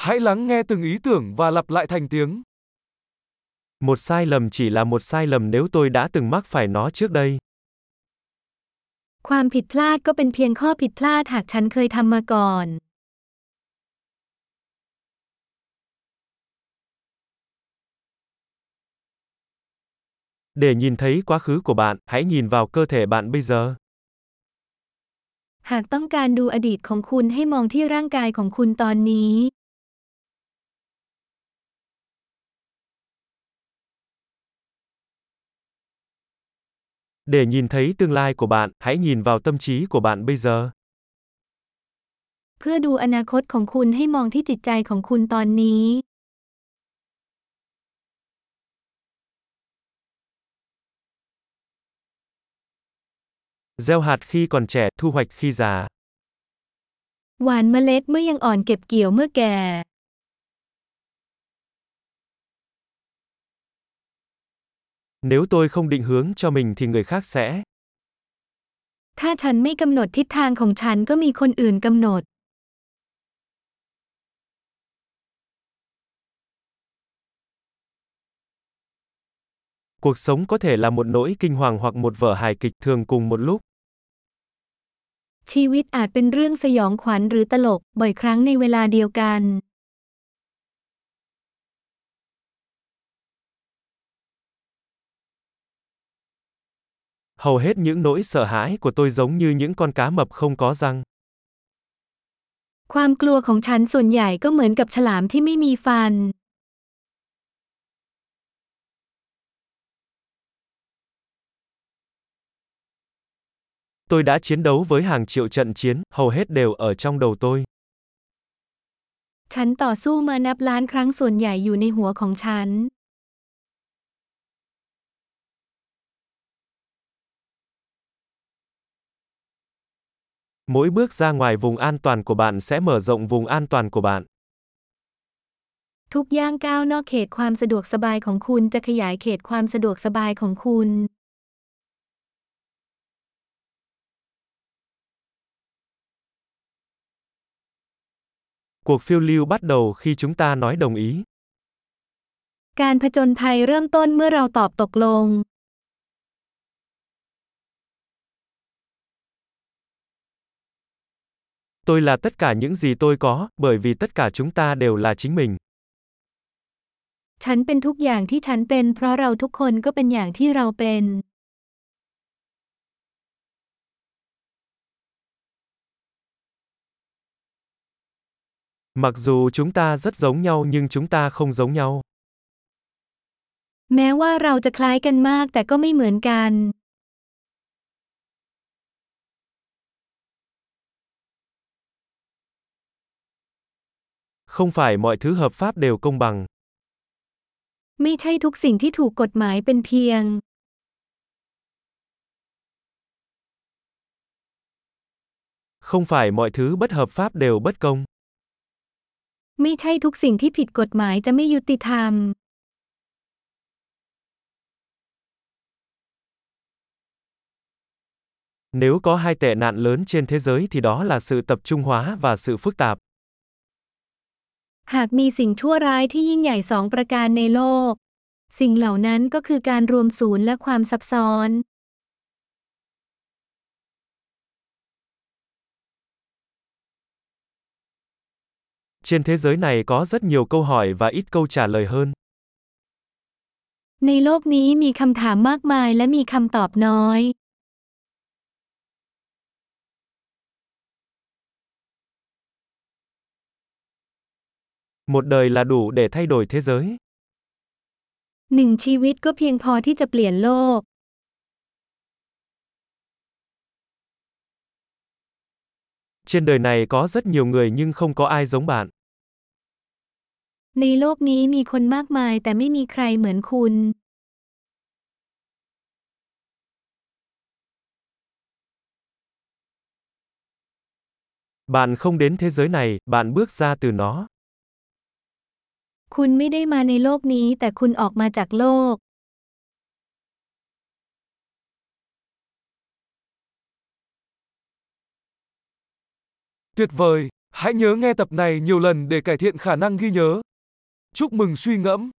Hãy lắng nghe từng ý tưởng và lặp lại thành tiếng. Một sai lầm chỉ là một sai lầm nếu tôi đã từng mắc phải nó trước đây. ความผิดพลาดก็เป็นเพียงข้อผิดพลาดหากฉันเคยทำมาก่อน Để nhìn thấy quá khứ của bạn, hãy nhìn vào cơ thể bạn bây giờ. หากต้องการดูอดีตของคุณให้มองที่ร่างกายของคุณตอนนี้ Để nhìn thấy tương lai của bạn, hãy nhìn vào tâm trí của bạn bây giờ. เพื่อดูอนาคตของคุณให้มองที่จิตใจของคุณตอนนี้ Gieo hạt khi còn trẻ, thu hoạch khi già. หว่านเมล็ดเมื่อยังอ่อนเก็บเกี่ยวเมื่อแก่ Nếu tôi không định hướng cho mình thì người khác sẽ. ถ้าฉันไม่กำหนดทิศทางของฉันก็มีคนอื่นกำหนด Cuộc sống có thể là một nỗi kinh hoàng hoặc một vở hài kịch thường cùng một lúc. ชีวิตอาจเป็นเรื่องสยองขวัญหรือตลก บ่อยครั้งในเวลาเดียวกัน Hầu hết những nỗi sợ hãi của tôi giống như những con cá mập không có răng. ความกลัวของฉันส่วนใหญ่ก็เหมือนกับฉลามที่ไม่มีฟัน Tôi đã chiến đấu với hàng triệu trận chiến, hầu hết đều ở trong đầu tôi. ฉันต่อสู้มานับล้านครั้งส่วนใหญ่อยู่ในหัวของฉัน Mỗi bước ra ngoài vùng an toàn của bạn sẽ mở rộng vùng an toàn của bạn. ทุกย่างก้าวนอกเขตความสะดวกสบายของคุณจะขยายเขตความสะดวกสบายของคุณ Cuộc phiêu lưu bắt đầu khi chúng ta nói đồng ý. การผจญภัยเริ่มต้นเมื่อเราตอบตกลง Tôi là tất cả những gì tôi có, bởi vì tất cả chúng ta đều là chính mình. ฉันเป็นทุกอย่างที่ฉันเป็น เพราะเราทุกคนก็เป็นอย่างที่เราเป็น Mặc dù chúng ta rất giống nhau nhưng chúng ta không giống nhau. แม้ว่าเราจะคล้ายกันมากแต่ก็ไม่เหมือนกัน Không phải mọi thứ hợp pháp đều công bằng. ไม่ใช่ทุกสิ่งที่ถูกกฎหมายเป็นเพียง Không phải mọi thứ bất hợp pháp đều bất công. ไม่ใช่ทุกสิ่งที่ผิดกฎหมายจะไม่ยุติธรรม Nếu có hai tệ nạn lớn trên thế giới thì đó là sự tập trung hóa và sự phức tạp. หากมีสิ่งชั่วร้ายที่ยิ่งใหญ่สองประการในโลก สิ่งเหล่านั้นก็คือการรวมศูนย์และความซับซ้อน Trên thế giới này có rất nhiều câu hỏi và ít câu trả lời hơn. ในโลกนี้มีคำถามมากมายและมีคำตอบน้อย Một đời là đủ để thay đổi thế giới. หนึ่งชีวิตก็เพียงพอที่จะเปลี่ยนโลก Trên đời này có rất nhiều người nhưng không có ai giống bạn. ในโลกนี้มีคนมากมายแต่ไม่มีใครเหมือนคุณ Bạn không đến thế giới này, bạn bước ra từ nó. คุณไม่ได้มาในโลกนี้แต่คุณออกมาจากโลก Tuyệt vời! Hãy nhớ nghe tập này nhiều lần để cải thiện khả năng ghi nhớ. Chúc mừng suy ngẫm.